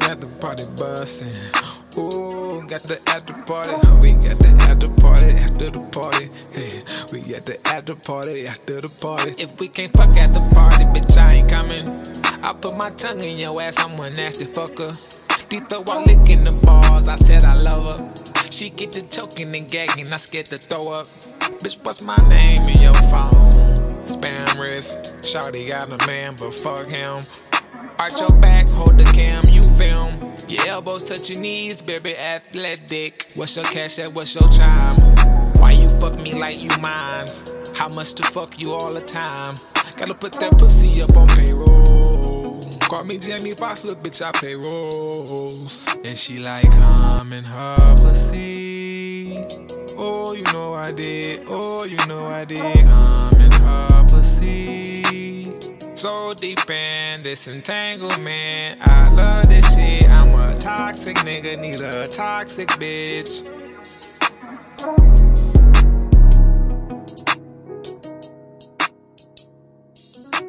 Got the party bustin'. Ooh, got the after party. We got the after party after the party. Hey, we got the after party after the party. If we can't fuck at the party, bitch, I ain't coming. I put my tongue in your ass, I'm a nasty fucker. Dito while licking the balls, I said I love her. She get to choking and gagging, I scared to throw up. Bitch, what's my name in your phone? Spam wrist. Shawty got a man, but fuck him. Arch your back, hold the cam, elbows touch your knees, baby, athletic. What's your Cash App? What's your time? Why you fuck me like you mines? How much to fuck you all the time? Gotta put that pussy up on payroll. Call me Jamie Foxx, look, bitch, I pay rolls. And she like, come in her pussy. Oh, you know I did. Oh, you know I did. Come in her pussy. So deep in this entanglement. I love this shit nigga need a toxic bitch.